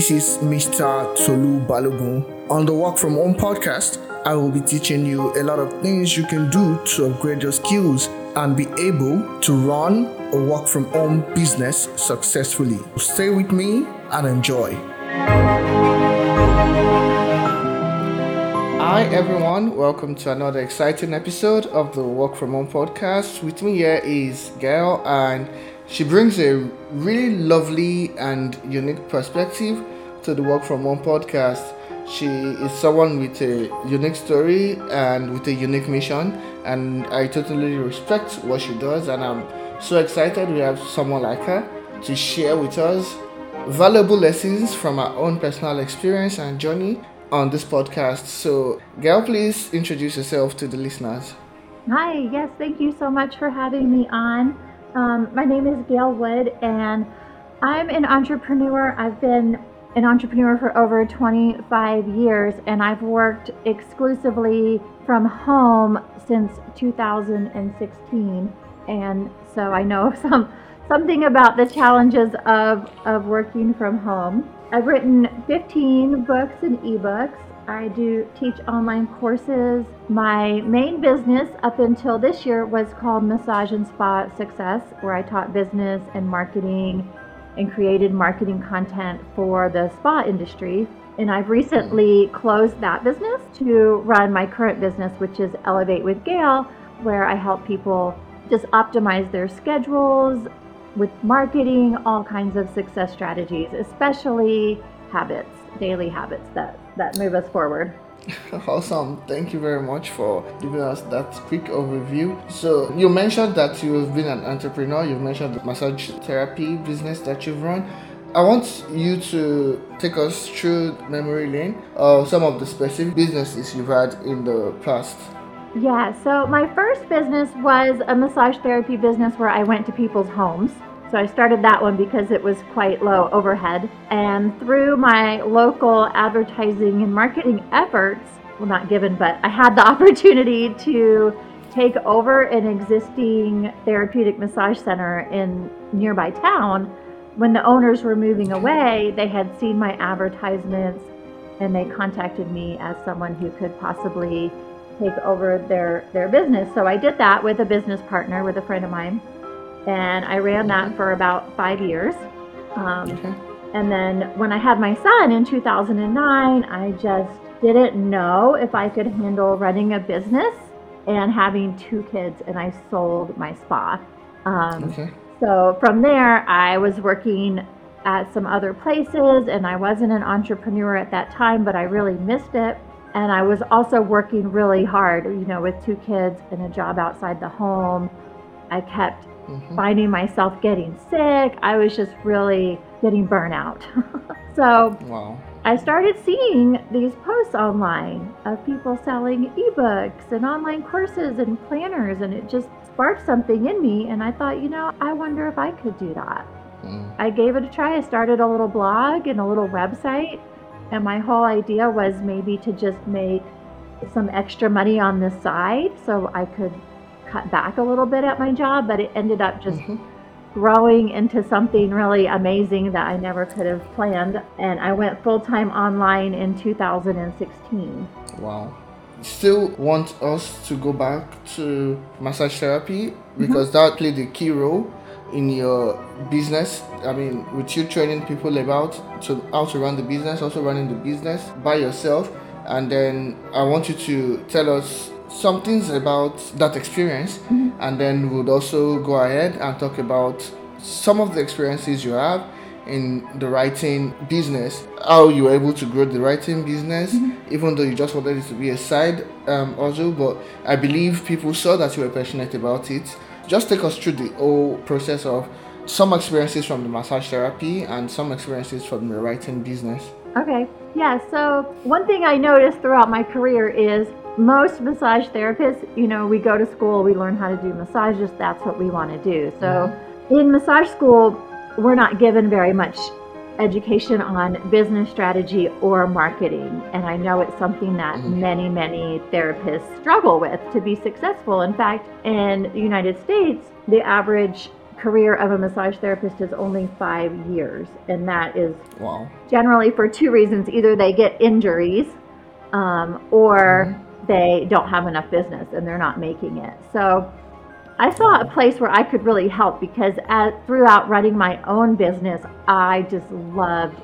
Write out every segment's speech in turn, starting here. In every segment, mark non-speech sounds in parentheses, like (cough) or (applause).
This is Mr. Tolu Balogun. On the Work From Home podcast, I will be teaching you a lot of things you can do to upgrade your skills and be able to run a work from home business successfully. Stay with me and enjoy. Hi everyone, welcome to another exciting episode of the Work From Home podcast. With me here is Gael and she brings a really lovely and unique perspective to the Work From Home podcast. She is someone with a unique story and with a unique mission, and I totally respect what she does. And I'm so excited we have someone like her to share with us valuable lessons from her own personal experience and journey on this podcast. So, Gael, please introduce yourself to the listeners. Hi, yes, thank you so much for having me on. Um, my name is Gael Wood, and I'm an entrepreneur. I've been an entrepreneur for over 25 years, and I've worked exclusively from home since 2016. And so I know (laughs) some something about the challenges of, of working from home. I've written 15 books and ebooks. I do teach online courses. My main business up until this year was called Massage and Spa Success, where I taught business and marketing and created marketing content for the spa industry. And I've recently closed that business to run my current business, which is Elevate with Gael, where I help people just optimize their schedules with marketing, all kinds of success strategies, especially habits, daily habits that that move us forward. (laughs) Awesome. Thank you very much for giving us that quick overview. So, you mentioned that you've been an entrepreneur, you've mentioned the massage therapy business that you've run. I want you to take us through memory lane of some of the specific businesses you've had in the past. Yeah, so my first business was a massage therapy business where I went to people's homes so I started that one because it was quite low overhead. And through my local advertising and marketing efforts, well, not given, but I had the (laughs) opportunity to take over an existing therapeutic massage center in nearby town. When the owners were moving away, they had seen my advertisements and they contacted me as someone who could possibly take over their, their business. So I did that with a business partner, with a friend of mine and I ran that for about five years. Um, okay. And then when I had my son in 2009, I just didn't know if I could handle running a business and having two kids, and I sold my spa. Um, okay. So from there, I was working at some other places, and I wasn't an entrepreneur at that time, but I really missed it. And I was also working really hard, you know, with two kids and a job outside the home. I kept mm-hmm. finding myself getting sick. I was just really getting burnout. (laughs) so wow. I started seeing these posts online of people selling ebooks and online courses and planners, and it just sparked something in me. And I thought, you know, I wonder if I could do that. Mm. I gave it a try. I started a little blog and a little website. And my whole idea was maybe to just make some extra money on the side so I could cut back a little bit at my job, but it ended up just mm-hmm. growing into something really amazing that I never could have planned. And I went full time online in 2016. Wow. Still want us to go back to massage therapy because mm-hmm. that played a key role in your business i mean with you training people about to how to run the business also running the business by yourself and then i want you to tell us some things about that experience, mm-hmm. and then we'll also go ahead and talk about some of the experiences you have in the writing business, how you were able to grow the writing business, mm-hmm. even though you just wanted it to be a side um, also. But I believe people saw that you were passionate about it. Just take us through the whole process of some experiences from the massage therapy and some experiences from the writing business. Okay. Yeah. So, one thing I noticed throughout my career is most massage therapists, you know, we go to school, we learn how to do massages, that's what we want to do. So mm-hmm. in massage school, we're not given very much education on business strategy or marketing. And I know it's something that mm-hmm. many, many therapists struggle with to be successful. In fact, in the United States, the average career of a massage therapist is only five years, and that is Wow. generally for two reasons either they get injuries um, or they don't have enough business and they're not making it. So i saw a place where i could really help because as, throughout running my own business i just loved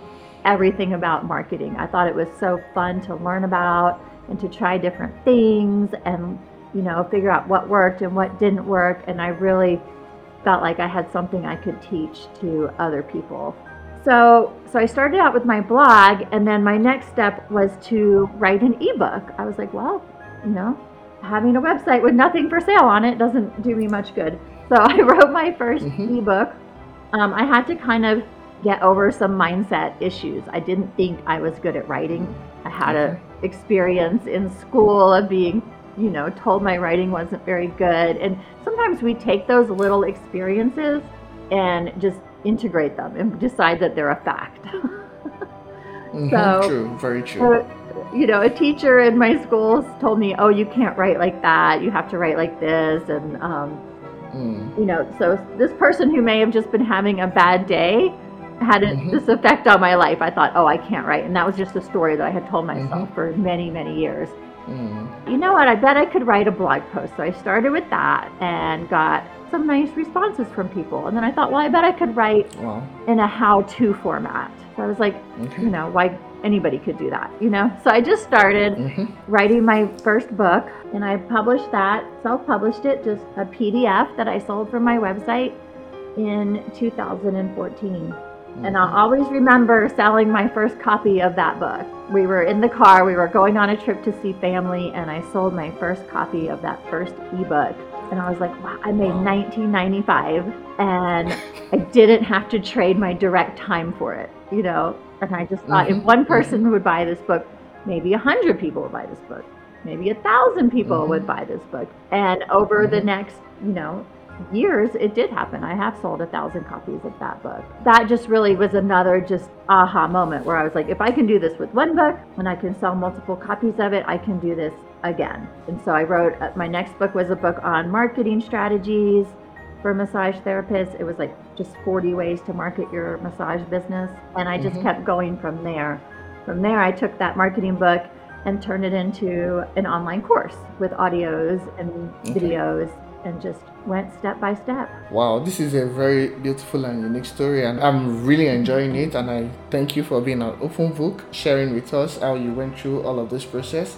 everything about marketing. I thought it was so fun to learn about and to try different things and you know figure out what worked and what didn't work. And i really felt like i had something i could teach to other people. So, so I started out with my blog, and then my next step was to write an ebook. I was like, well, you know, having a website with nothing for sale on it doesn't do me much good. So (laughs) I wrote my 1st Mhm. ebook. Um, I had to kind of get over some mindset issues. I didn't think I was good at writing. I had a experience in school of being, you know, told my writing wasn't very good. And sometimes we take those little experiences and just integrate them and decide that they're a fact. (laughs) Mhm, So- true, very true. So, you know, a teacher in my school told me, "Oh, you can't write like that. You have to write like this." And um, Mm. you know, so this person who may have just been having a bad day had a, Mhm. this effect on my life. I thought, "Oh, I can't write," and that was just a story that I had told myself Mm-hmm. for many, many years. Mm. You know what? I bet I could write a blog post. So I started with that and got some nice responses from people. And then I thought, well, I bet I could write Wow. in a how-to format. So I was like, Okay. you know, why anybody could do that, you know? So I just started Mhm. writing my first book and I published that, self-published it, just a PDF that I sold from my website in 2014. And I'll always remember selling my first copy of that book. We were in the car, we were going on a trip to see family, and I sold my first copy of that first ebook. And I was like, wow, I made Wow. 1995 and I didn't have to trade my direct time for it, you know? And I just thought if Mhm, one person would buy this book, maybe a hundred people would buy this book. Maybe a thousand people Mhm. would buy this book. And over the Mhm. next, you know, years it did happen i have sold a thousand copies of that book that just really was another just aha moment where i was like if i can do this with one book and i can sell multiple copies of it i can do this again and so i wrote uh, my next book was a book on marketing strategies for massage therapists it was like just 40 ways to market your massage business and i just Mhm. kept going from there from there i took that marketing book and turned it into an online course with audios and Okay. videos and just went step by step. Wow, this is a very beautiful and unique story, and I'm really enjoying it. And I thank you for being an open book, sharing with us how you went through all of this process.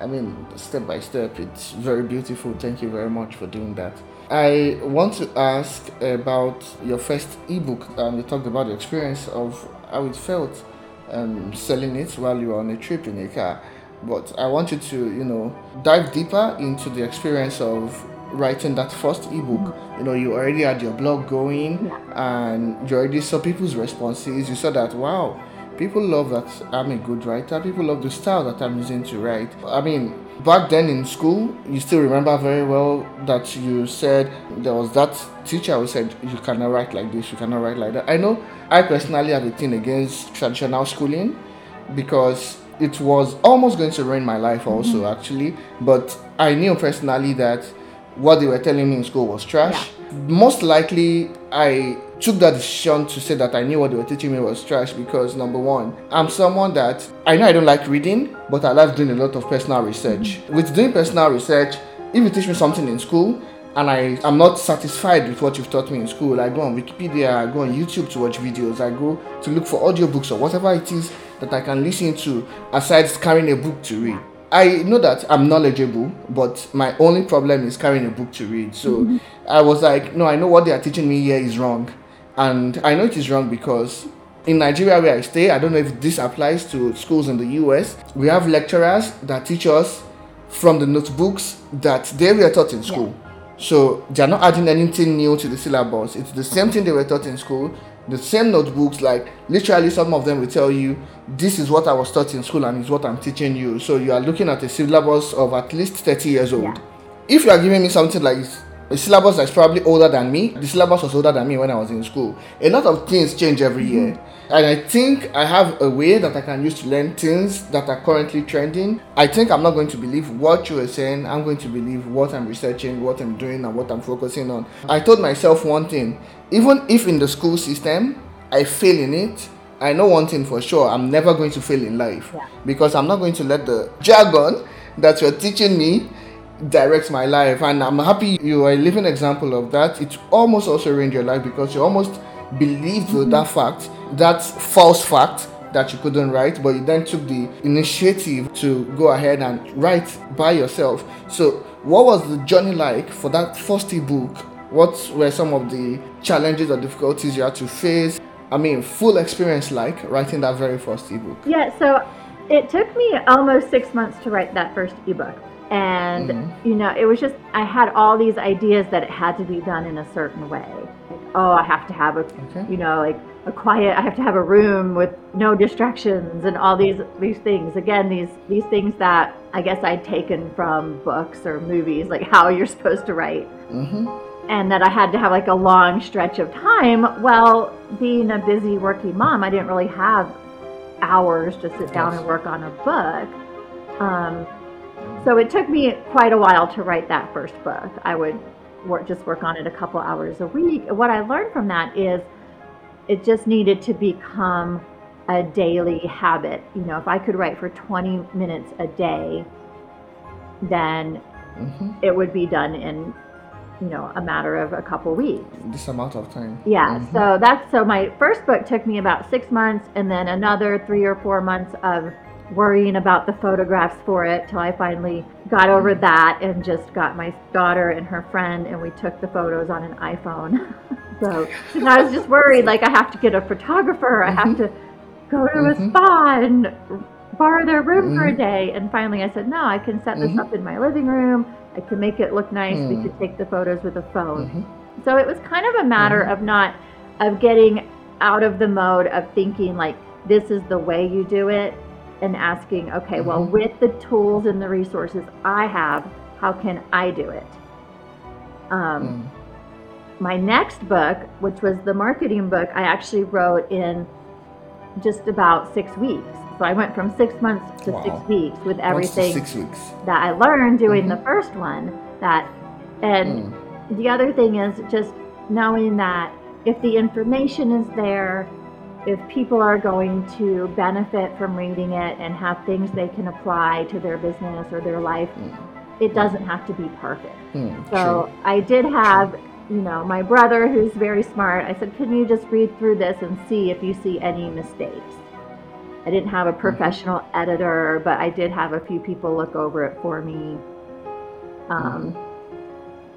I mean, step by step, it's very beautiful. Thank you very much for doing that. I want to ask about your first ebook. Um, you talked about the experience of how it felt um, selling it while you were on a trip in a car. But I want you to, you know, dive deeper into the experience of writing that first ebook. You know, you already had your blog going and you already saw people's responses. You saw that, wow, people love that I'm a good writer. People love the style that I'm using to write. I mean, back then in school, you still remember very well that you said there was that teacher who said you cannot write like this, you cannot write like that. I know I personally have a thing against traditional schooling because it was almost going to ruin my life mm-hmm. also actually. But i knew personally that what they were telling me in school was trash. Most likely i took that decision to say that i knew what they were teaching me was trash because number one i'm someone that i know i don't like reading but i love doing a lot of personal research mm-hmm. with doing personal research if you teach me something in school and I am not satisfied with what you've taught me in school. I go on Wikipedia, I go on YouTube to watch videos, I go to look for audiobooks or whatever it is that I can listen to aside carrying a book to read. I know that I'm knowledgeable, but my only problem is carrying a book to read. So mm-hmm. I was like, no, I know what they are teaching me here is wrong. And I know it is wrong because in Nigeria where I stay, I don't know if this applies to schools in the US, we have lecturers that teach us from the notebooks that they were taught in school. So they're not adding anything new to the syllabus. It's the same thing they were taught in school, the same notebooks. Like literally, some of them will tell you, "This is what I was taught in school, and is what I'm teaching you." So you are looking at a syllabus of at least 30 years old. Yeah. If you are giving me something like a syllabus is probably older than me. The syllabus was older than me when I was in school. A lot of things change every mm-hmm. year. And I think I have a way that I can use to learn things that are currently trending. I think I'm not going to believe what you are saying. I'm going to believe what I'm researching, what I'm doing, and what I'm focusing on. I told myself one thing even if in the school system I fail in it, I know one thing for sure I'm never going to fail in life Yeah. because I'm not going to let the jargon that you're teaching me direct my life. And I'm happy you are a living example of that. It almost also ruined your life because you almost believed with that fact, that false fact that you couldn't write, but you then took the initiative to go ahead and write by yourself. So, what was the journey like for that first ebook? What were some of the challenges or difficulties you had to face? I mean, full experience like writing that very first ebook. Yeah, so it took me almost six months to write that first ebook. And, Mm-hmm. you know, it was just, I had all these ideas that it had to be done in a certain way. Like, oh, I have to have a, Okay. you know, like a quiet, I have to have a room with no distractions and all these, these things. Again, these, these things that I guess I'd taken from books or movies, like how you're supposed to write Mm-hmm. and that I had to have like a long stretch of time. Well, being a busy working mom, I didn't really have hours to sit down and work on a book. Um, so it took me quite a while to write that first book. I would work, just work on it a couple hours a week. What I learned from that is it just needed to become a daily habit. You know, if I could write for 20 minutes a day, then Mm-hmm. it would be done in you know a matter of a couple weeks This amount of time. yeah Mhm. so that's so my first book took me about six months and then another three or four months of worrying about the photographs for it till i finally got over that and just got my daughter and her friend and we took the photos on an iphone. (laughs) So (laughs) i was just worried like i have to get a photographer i have to go to a Mhm. spa and borrow their room for a Mhm. day. And finally i said no i can set this Mhm. up in my living room. I can make it look nice. We Mm. could take the photos with a phone. So it was kind of a matter of not of getting out of the mode of thinking like this is the way you do it and asking okay well Mhm. with the tools and the resources i have how can i do it um, Mm. my next book which was the marketing book i actually wrote in just about six weeks so i went from six months to six weeks with everything Six weeks. that i learned doing Mhm. the first one that and Mm. the other thing is just knowing that if the information is there, if people are going to benefit from reading it and have things they can apply to their business or their life, it doesn't have to be perfect. Mm. So True. I did have, you know, my brother who's very smart. I said, "Can you just read through this and see if you see any mistakes?" I didn't have a professional editor, but I did have a few people look over it for me. Um,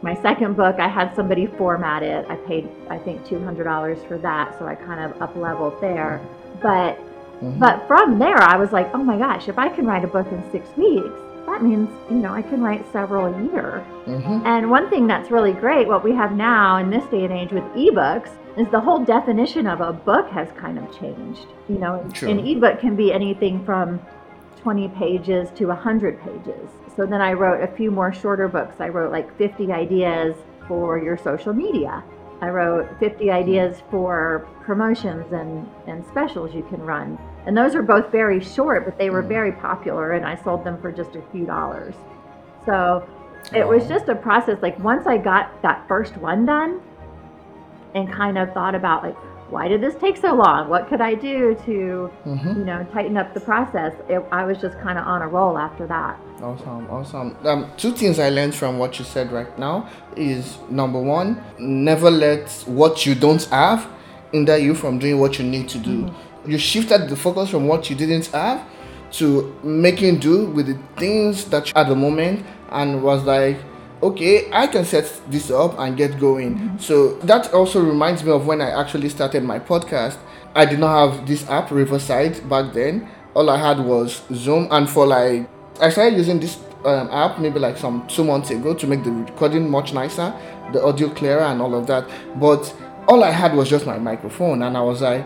my second book, I had somebody format it. I paid, I think, two hundred dollars for that, so I kind of up leveled there. But Mhm. but from there, I was like, oh my gosh, if I can write a book in six weeks, that means you know I can write several a year. Mhm. And one thing that's really great, what we have now in this day and age with ebooks, is the whole definition of a book has kind of changed. You know, True. an ebook can be anything from 20 pages to 100 pages. So then I wrote a few more shorter books. I wrote like 50 ideas for your social media. I wrote 50 ideas for promotions and, and specials you can run. And those are both very short, but they were Mm. very popular, and I sold them for just a few dollars. So it was just a process. Like once I got that first one done and kind of thought about like, why did this take so long? What could I do to, Mhm. you know, tighten up the process? It, I was just kind of on a roll after that. Awesome, awesome. Um, two things I learned from what you said right now is number one, never let what you don't have hinder you from doing what you need to do. You shifted the focus from what you didn't have to making do with the things that you at the moment and was like, okay, I can set this up and get going. So that also reminds me of when I actually started my podcast. I did not have this app, Riverside, back then. All I had was Zoom, and for like, I started using this um, app maybe like some two months ago to make the recording much nicer, the audio clearer, and all of that. But all I had was just my microphone, and I was like,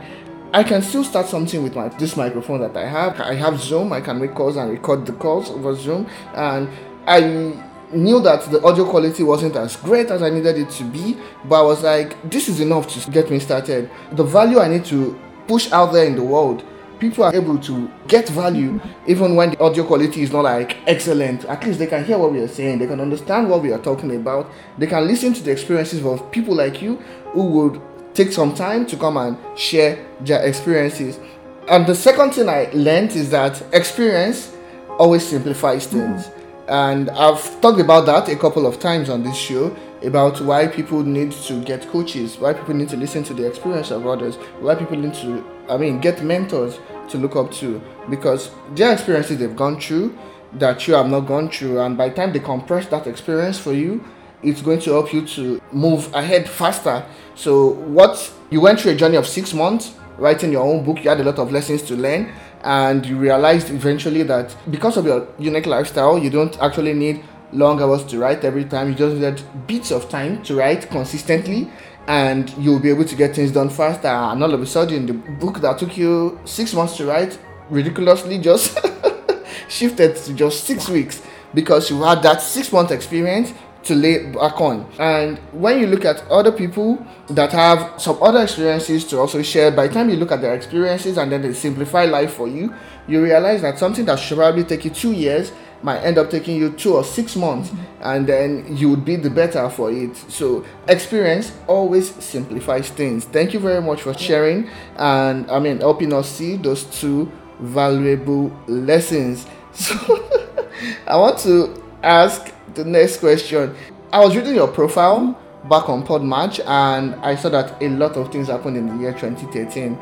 I can still start something with my this microphone that I have. I have Zoom. I can make calls and record the calls over Zoom, and I knew that the audio quality wasn't as great as I needed it to be, but I was like, this is enough to get me started. The value I need to push out there in the world, people are able to get value even when the audio quality is not like excellent. At least they can hear what we are saying, they can understand what we are talking about, they can listen to the experiences of people like you who would take some time to come and share their experiences. And the second thing I learned is that experience always simplifies things. Mm-hmm. And I've talked about that a couple of times on this show about why people need to get coaches, why people need to listen to the experience of others, why people need to, I mean, get mentors to look up to because their experiences they've gone through that you have not gone through, and by the time they compress that experience for you, it's going to help you to move ahead faster. So, what you went through a journey of six months writing your own book, you had a lot of lessons to learn, and you realized eventually that because of your unique lifestyle, you don't actually need long hours to write every time. You just need bits of time to write consistently, and you'll be able to get things done faster. And all of a sudden, the book that took you six months to write ridiculously just (laughs) shifted to just six weeks because you had that six month experience to lay back on. And when you look at other people that have some other experiences to also share, by the time you look at their experiences and then they simplify life for you, you realize that something that should probably take you two years might end up taking you two or six months mm-hmm. and then you would be the better for it so experience always simplifies things thank you very much for sharing and i mean helping us see those two valuable lessons (laughs) so (laughs) i want to ask the next question. I was reading your profile back on Podmatch and I saw that a lot of things happened in the year 2013.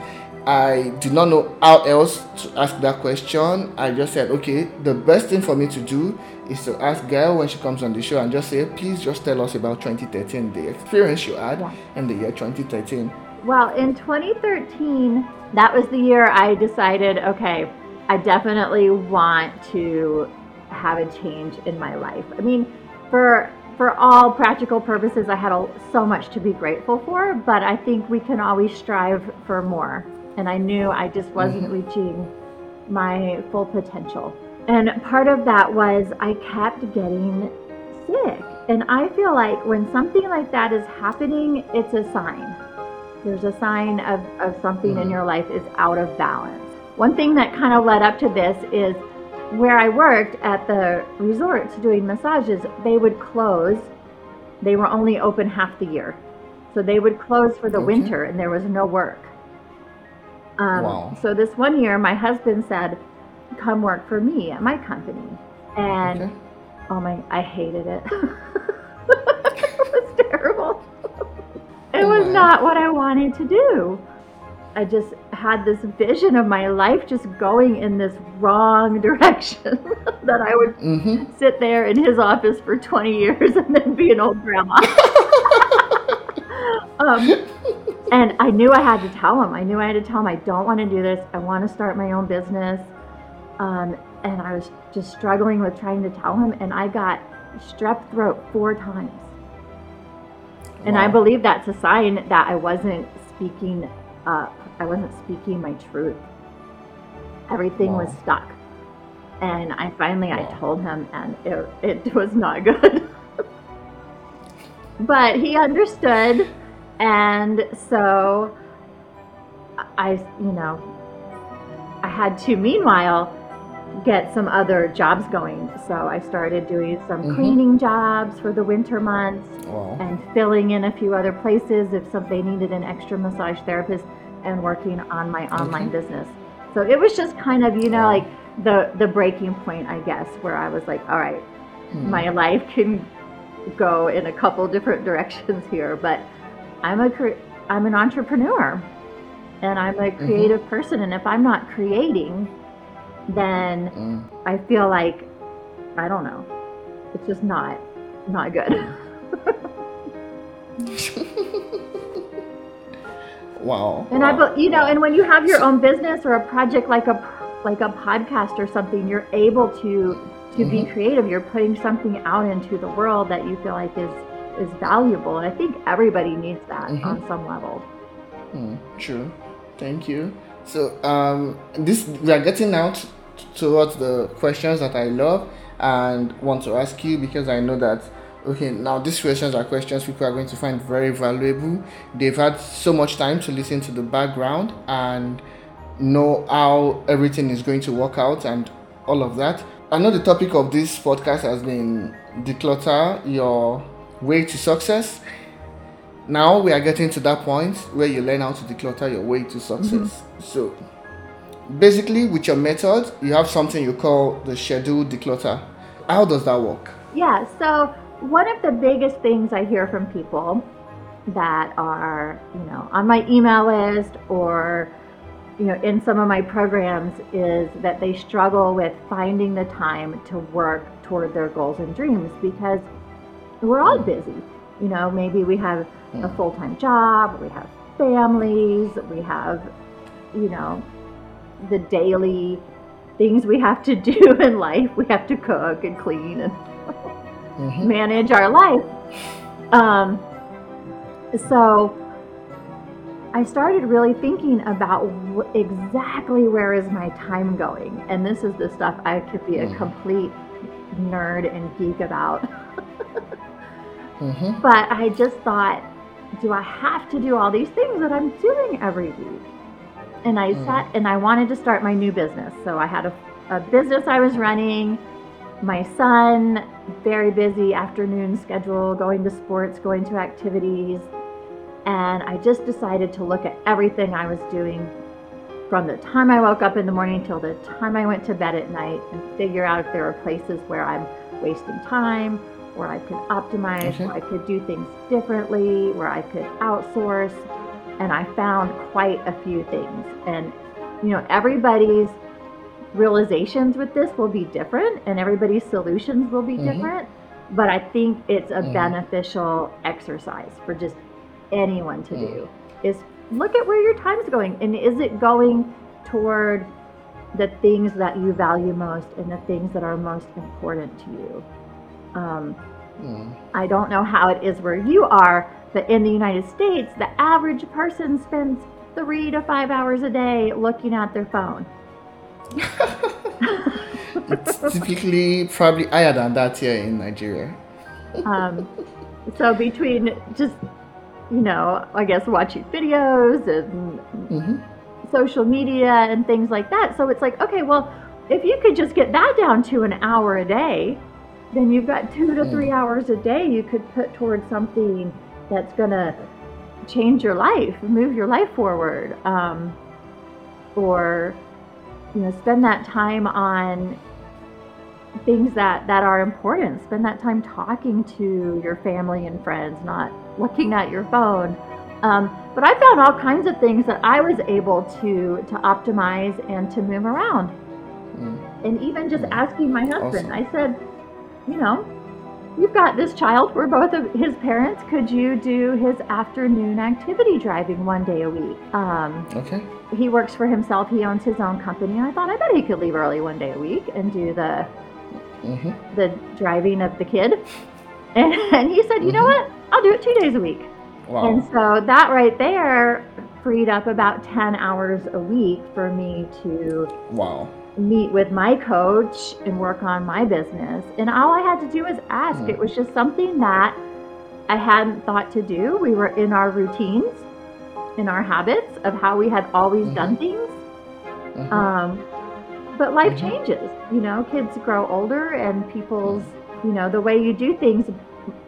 I did not know how else to ask that question. I just said, okay, the best thing for me to do is to ask Gael when she comes on the show and just say, please just tell us about 2013, the experience you had yeah. in the year 2013. Well, in 2013, that was the year I decided, okay, I definitely want to have a change in my life. I mean, for for all practical purposes, I had a, so much to be grateful for, but I think we can always strive for more. And I knew I just wasn't mm-hmm. reaching my full potential. And part of that was I kept getting sick. And I feel like when something like that is happening, it's a sign. There's a sign of, of something mm-hmm. in your life is out of balance. One thing that kind of led up to this is where I worked at the resorts doing massages, they would close. They were only open half the year. So they would close for the okay. winter and there was no work. Um, wow. So this one year, my husband said, Come work for me at my company. And okay. oh my, I hated it. (laughs) it was terrible. it oh was not what I wanted to do. I just had this vision of my life just going in this wrong (laughs) direction that I would mm-hmm. sit there in his office for 20 years and then be an old grandma. (laughs) um, and I knew I had to tell him. I knew I had to tell him I don't want to do this. I want to start my own business. Um, and I was just struggling with trying to tell him. And I got strep throat four times. And. I believe that's a sign that I wasn't speaking up. I wasn't speaking my truth. Everything wow. was stuck. And I finally wow. I told him and it, it was not good. (laughs) but he understood and so I you know I had to meanwhile get some other jobs going. So I started doing some mm-hmm. cleaning jobs for the winter months wow. and filling in a few other places if somebody needed an extra massage therapist and working on my online okay. business. So it was just kind of, you know, like the the breaking point, I guess, where I was like, all right, hmm. my life can go in a couple different (laughs) directions here, but I'm a I'm an entrepreneur and I'm a mm-hmm. creative mm-hmm. person and if I'm not creating, then mm. I feel like I don't know. It's just not not good. (laughs) (laughs) wow. And wow. I you know, and when you have your own business or a project like a like a podcast or something, you're able to to mm-hmm. be creative. You're putting something out into the world that you feel like is is valuable, and I think everybody needs that mm-hmm. on some level. Mm, true. Thank you. So um, this we are getting out towards the questions that I love, and want to ask you because I know that okay now these questions are questions people are going to find very valuable. They've had so much time to listen to the background and know how everything is going to work out and all of that. I know the topic of this podcast has been declutter your way to success. Now we are getting to that point where you learn how to declutter your way to success. Mm-hmm. So basically with your method, you have something you call the schedule declutter. How does that work? Yeah, so one of the biggest things I hear from people that are, you know, on my email list or you know, in some of my programs is that they struggle with finding the time to work toward their goals and dreams because we're all busy. You know, maybe we have a mm. full time job, we have families, we have, you know, the daily things we have to (laughs) do in life. We have to cook and clean and (laughs) (laughs) mm-hmm. manage our life. Um, so I started really thinking about exactly where is my time going. And this is the stuff I could be a mm. complete nerd and geek about. (laughs) mm-hmm. But I just thought, do I have to do all these things that I'm doing every week? And I mm. sat and I wanted to start my new business. So I had a, a business I was running. My son, very busy afternoon schedule, going to sports, going to activities and I just decided to look at everything I was doing from the time I woke up in the morning till the time I went to bed at night and figure out if there are places where I'm wasting time, where I could optimize, okay. where I could do things differently, where I could outsource. And I found quite a few things. And, you know, everybody's realizations with this will be different and everybody's solutions will be mm-hmm. different. But I think it's a mm-hmm. beneficial exercise for just anyone to do mm. is look at where your time's going and is it going toward the things that you value most and the things that are most important to you. Um, mm. I don't know how it is where you are, but in the United States, the average person spends three to five hours a day looking at their phone. It's typically probably higher than that here in Nigeria. um, so between just you know, I guess watching videos and mm-hmm. social media and things like that. So it's like, okay, well, if you could just get that down to an hour a day, then you've got two to three mm. hours a day you could put towards something that's going to change your life, move your life forward. Um, or, you know, spend that time on things that that are important spend that time talking to your family and friends not looking at your phone um, but i found all kinds of things that i was able to to optimize and to move around mm. and even just mm. asking my husband awesome. i said you know you've got this child we're both of his parents could you do his afternoon activity driving one day a week um, okay he works for himself he owns his own company and i thought i bet he could leave early one day a week and do the mm-hmm. the driving of the kid. (laughs) And, and he said, you mm-hmm. know what? I'll do it two days a week. Wow. And so that right there freed up about 10 hours a week for me to wow. Meet with my coach and work on my business. And all I had to do was ask. Mm. It was just something that I hadn't thought to do. We were in our routines, in our habits of how we had always mm-hmm. done things. Mm-hmm. Um, but life mm-hmm. changes. You know, kids grow older and people's, you know, the way you do things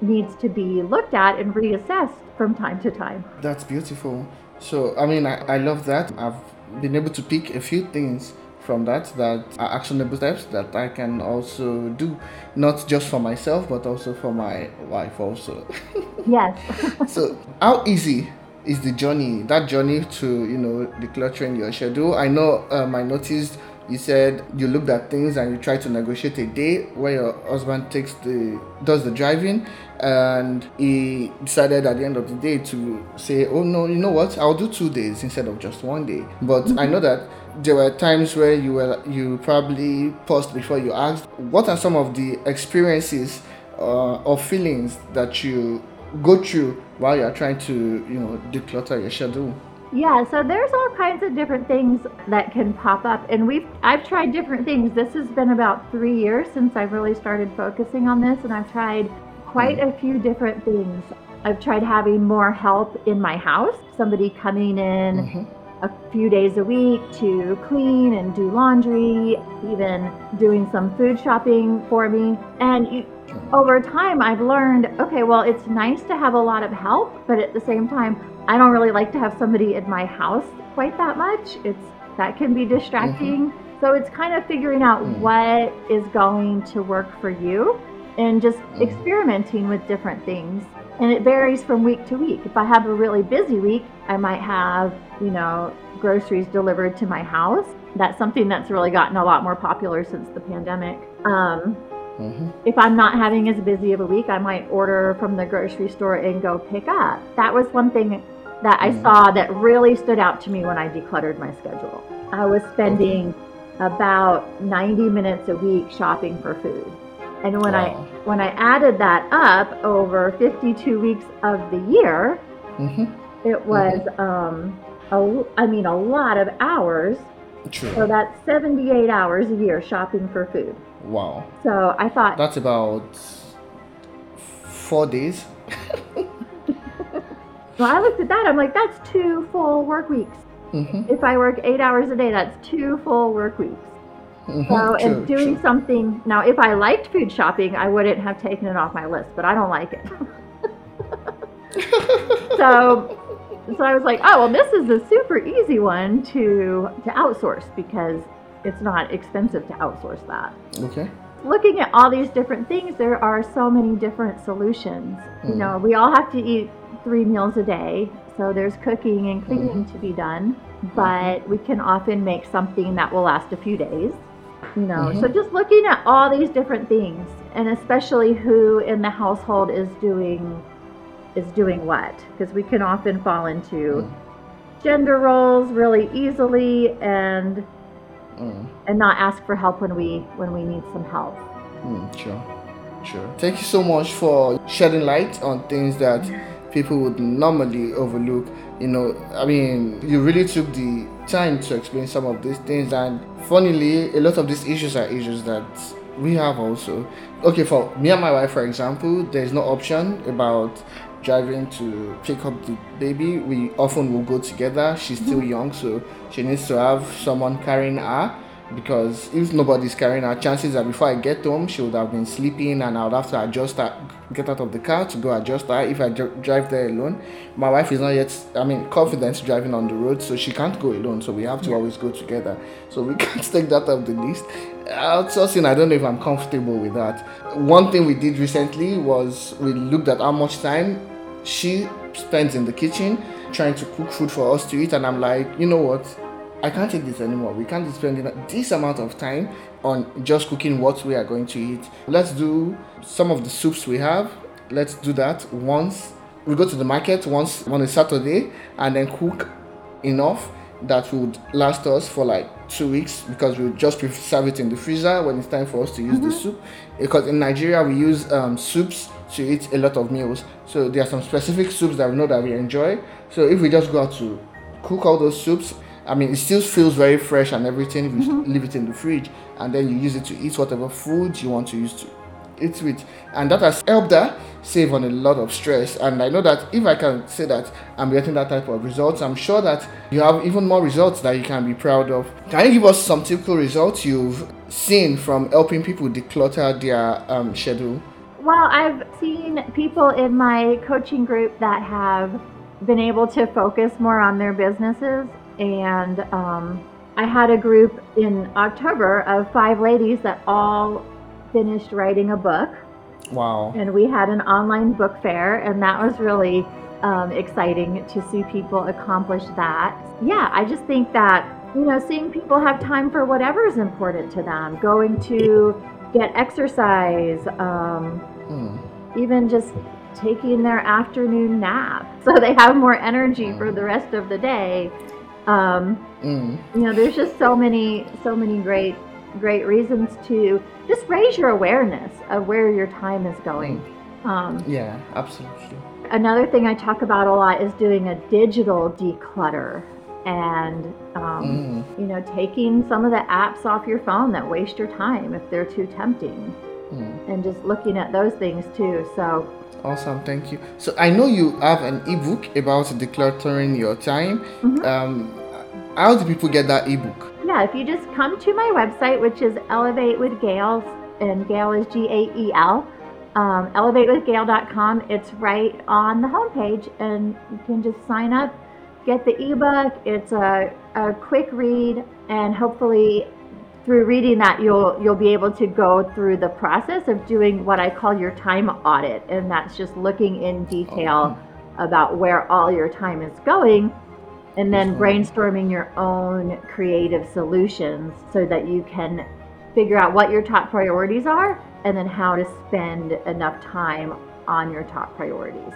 needs to be looked at and reassessed from time to time. That's beautiful. So, I mean, I, I love that. I've been able to pick a few things from that that are actionable steps that I can also do, not just for myself, but also for my wife also. (laughs) yes. so, how easy is the journey, that journey to, you know, decluttering your schedule? I know um, I noticed you said you looked at things and you try to negotiate a day where your husband takes the does the driving and he decided at the end of the day to say oh no you know what i'll do two days instead of just one day but mm-hmm. i know that there were times where you were you probably paused before you asked what are some of the experiences uh, or feelings that you go through while you're trying to you know declutter your schedule Yeah, so there's all kinds of different things that can pop up and we've I've tried different things. This has been about 3 years since I've really started focusing on this and I've tried quite a few different things. I've tried having more help in my house, somebody coming in Mhm. A few days a week to clean and do laundry, even doing some food shopping for me. And you, over time, I've learned okay, well, it's nice to have a lot of help, but at the same time, I don't really like to have somebody in my house quite that much. It's that can be distracting. So it's kind of figuring out Mm. what is going to work for you and just Mm. experimenting with different things. And it varies from week to week. If I have a really busy week, I might have, you know, groceries delivered to my house. That's something that's really gotten a lot more popular since the pandemic. Um, Mhm. if I'm not having as busy of a week, I might order from the grocery store and go pick up. That was one thing that I Mm. saw that really stood out to me when I decluttered my schedule. I was spending about 90 minutes a week shopping for food. And when I when I added that up over 52 weeks of the year, Mhm. it was um a, I mean a lot of hours. True. So that's 78 hours a year shopping for food. Wow. So I thought That's about four days. (laughs) Well, I looked at that. I'm like, that's two full work weeks. Mhm. If I work eight hours a day, that's two full work weeks. Mhm. So, True, and doing true. something now, if I liked food shopping, I wouldn't have taken it off my list, but I don't like it. (laughs) so, so I was like, oh well, this is a super easy one to to outsource because it's not expensive to outsource that. Okay. looking at all these different things, there are so many different solutions. You Mm. know, we all have to eat three meals a day, so there's cooking and cleaning to be done, but we can often make something that will last a few days. You know, so just looking at all these different things, and especially who in the household is doing is doing what, because we can often fall into gender roles really easily and Mm. and not ask for help when we when we need some help. Mm, sure, sure. Thank you so much for shedding light on things that (laughs) people would normally overlook. You know, I mean, you really took the time to explain some of these things, and funnily, a lot of these issues are issues that we have also. Okay, for me and my wife, for example, there's no option about driving to pick up the baby. We often will go together. She's still mm-hmm. young, so she needs to have someone carrying her because if nobody's carrying her, chances are before I get home, she would have been sleeping and I would have to adjust her, get out of the car to go adjust her if I dr- drive there alone. My wife is not yet, I mean, confident driving on the road, so she can't go alone, so we have to always go together. So we (laughs) can't take that off the list. Outsourcing, I don't know if I'm comfortable with that. One thing we did recently was we looked at how much time she spends in the kitchen trying to cook food for us to eat, and I'm like, you know what? I can't take this anymore. We can't be spending this amount of time on just cooking what we are going to eat. Let's do some of the soups we have. Let's do that once. We go to the market once on a Saturday and then cook enough that would last us for like two weeks because we just preserve it in the freezer when it's time for us to use the soup. Because in Nigeria we use um, soups to eat a lot of meals. So there are some specific soups that we know that we enjoy. So if we just go out to cook all those soups, I mean, it still feels very fresh and everything if you leave it in the fridge and then you use it to eat whatever food you want to use to eat with. And that has helped her save on a lot of stress. And I know that if I can say that I'm getting that type of results, I'm sure that you have even more results that you can be proud of. Can you give us some typical results you've seen from helping people declutter their um, schedule? Well, I've seen people in my coaching group that have been able to focus more on their businesses. And um, I had a group in October of five ladies that all finished writing a book. Wow. And we had an online book fair, and that was really um, exciting to see people accomplish that. Yeah, I just think that, you know, seeing people have time for whatever is important to them, going to get exercise, um, Hmm. even just taking their afternoon nap (laughs) so they have more energy for the rest of the day. Um, Mm. you know, there's just so many, so many great, great reasons to just raise your awareness of where your time is going. Um, Yeah, absolutely. another thing I talk about a lot is doing a digital declutter and um, mm. you know taking some of the apps off your phone that waste your time if they're too tempting mm. and just looking at those things too so awesome thank you so i know you have an ebook about decluttering your time mm-hmm. um, how do people get that ebook yeah if you just come to my website which is elevate with gael and gael is g-a-e-l um, elevatewithgael.com it's right on the homepage and you can just sign up get the ebook. It's a, a quick read, and hopefully, through reading that, you'll you'll be able to go through the process of doing what I call your time audit, and that's just looking in detail oh, about where all your time is going, and then brainstorming your own creative solutions so that you can figure out what your top priorities are, and then how to spend enough time on your top priorities.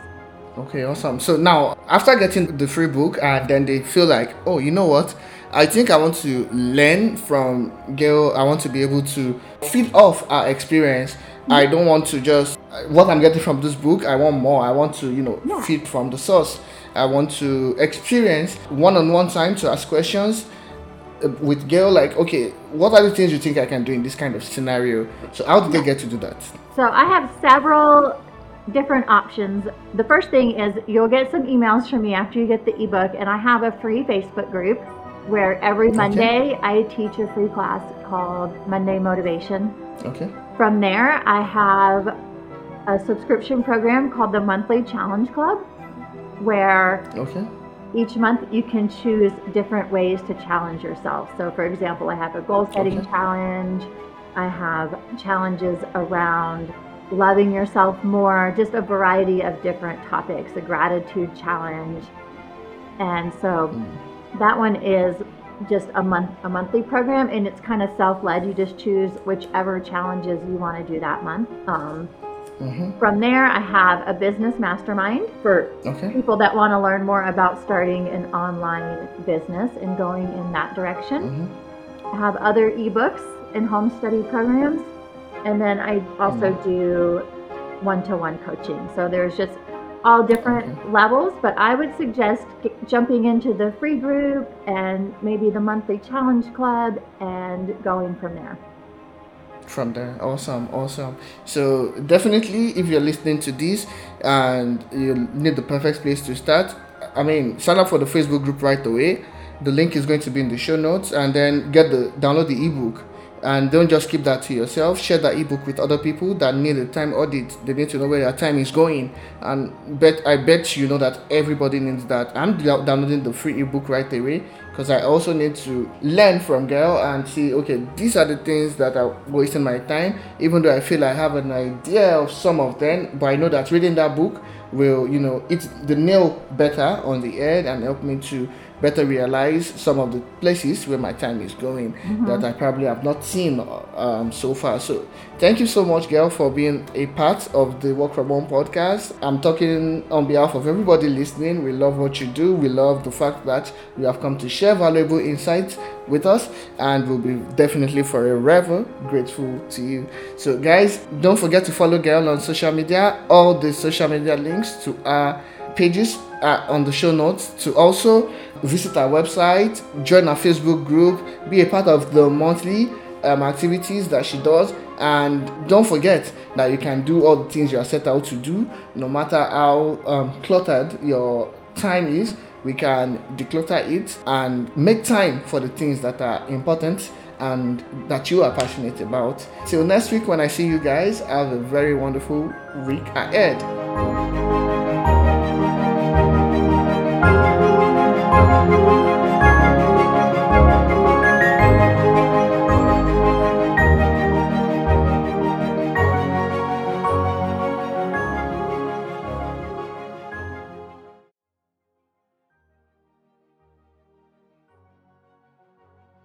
Okay, awesome. So now, after getting the free book, and then they feel like, oh, you know what? I think I want to learn from Gael. I want to be able to feed off our experience. Mm-hmm. I don't want to just what I'm getting from this book. I want more. I want to, you know, yeah. feed from the source. I want to experience one-on-one time to ask questions uh, with Gael. Like, okay, what are the things you think I can do in this kind of scenario? So, how did they get to do that? So, I have several different options. The first thing is you'll get some emails from me after you get the ebook, and I have a free Facebook group where every Monday okay. I teach a free class called Monday Motivation. Okay. From there, I have a subscription program called the Monthly Challenge Club, where okay. each month you can choose different ways to challenge yourself. So, for example, I have a goal setting okay. challenge. I have challenges around loving yourself more, just a variety of different topics, a gratitude challenge. And so mm. That one is just a month a monthly program and it's kind of self-led you just choose whichever challenges you want to do that month um, mm-hmm. from there i have a business mastermind for okay. people that want to learn more about starting an online business and going in that direction mm-hmm. i have other ebooks and home study programs and then I also mm. do one to one coaching. So there's just all different levels, but I would suggest jumping into the free group and maybe the monthly challenge club and going from there. From there, awesome, awesome. So, definitely, if you're listening to this and you need the perfect place to start, I mean, sign up for the Facebook group right away. The link is going to be in the show notes, and then get the download the ebook and don't just keep that to yourself. Share that ebook with other people that need a time audit they need to know where their time is going. And bet i bet you know that everybody needs that. I'm downloading the free ebook right away because i also need to learn from Gael and see okay these are the things that are wasting my time. Even though i feel i have an idea of some of them but i know that reading that book will you know it's the nail better on the head and help me to better realize some of the places where my time is going mm-hmm. that I probably have not seen um, so far. So, thank you so much, Gael, for being a part of the Work From Home podcast. I'm talking on behalf of everybody listening. We love what you do. We love the fact that you have come to share valuable insights with us, and we'll be definitely forever grateful to you. So, guys, don't forget to follow Gael on social media. All the social media links to our pages are on the show notes. To also visit our website, join our Facebook group, be a part of the monthly um, activities that she does. And don't forget that you can do all the things you are set out to do, no matter how um, cluttered your time is. We can declutter it and make time for the things that are important and that you are passionate about. Till next week, when I see you guys, have a very wonderful week ahead.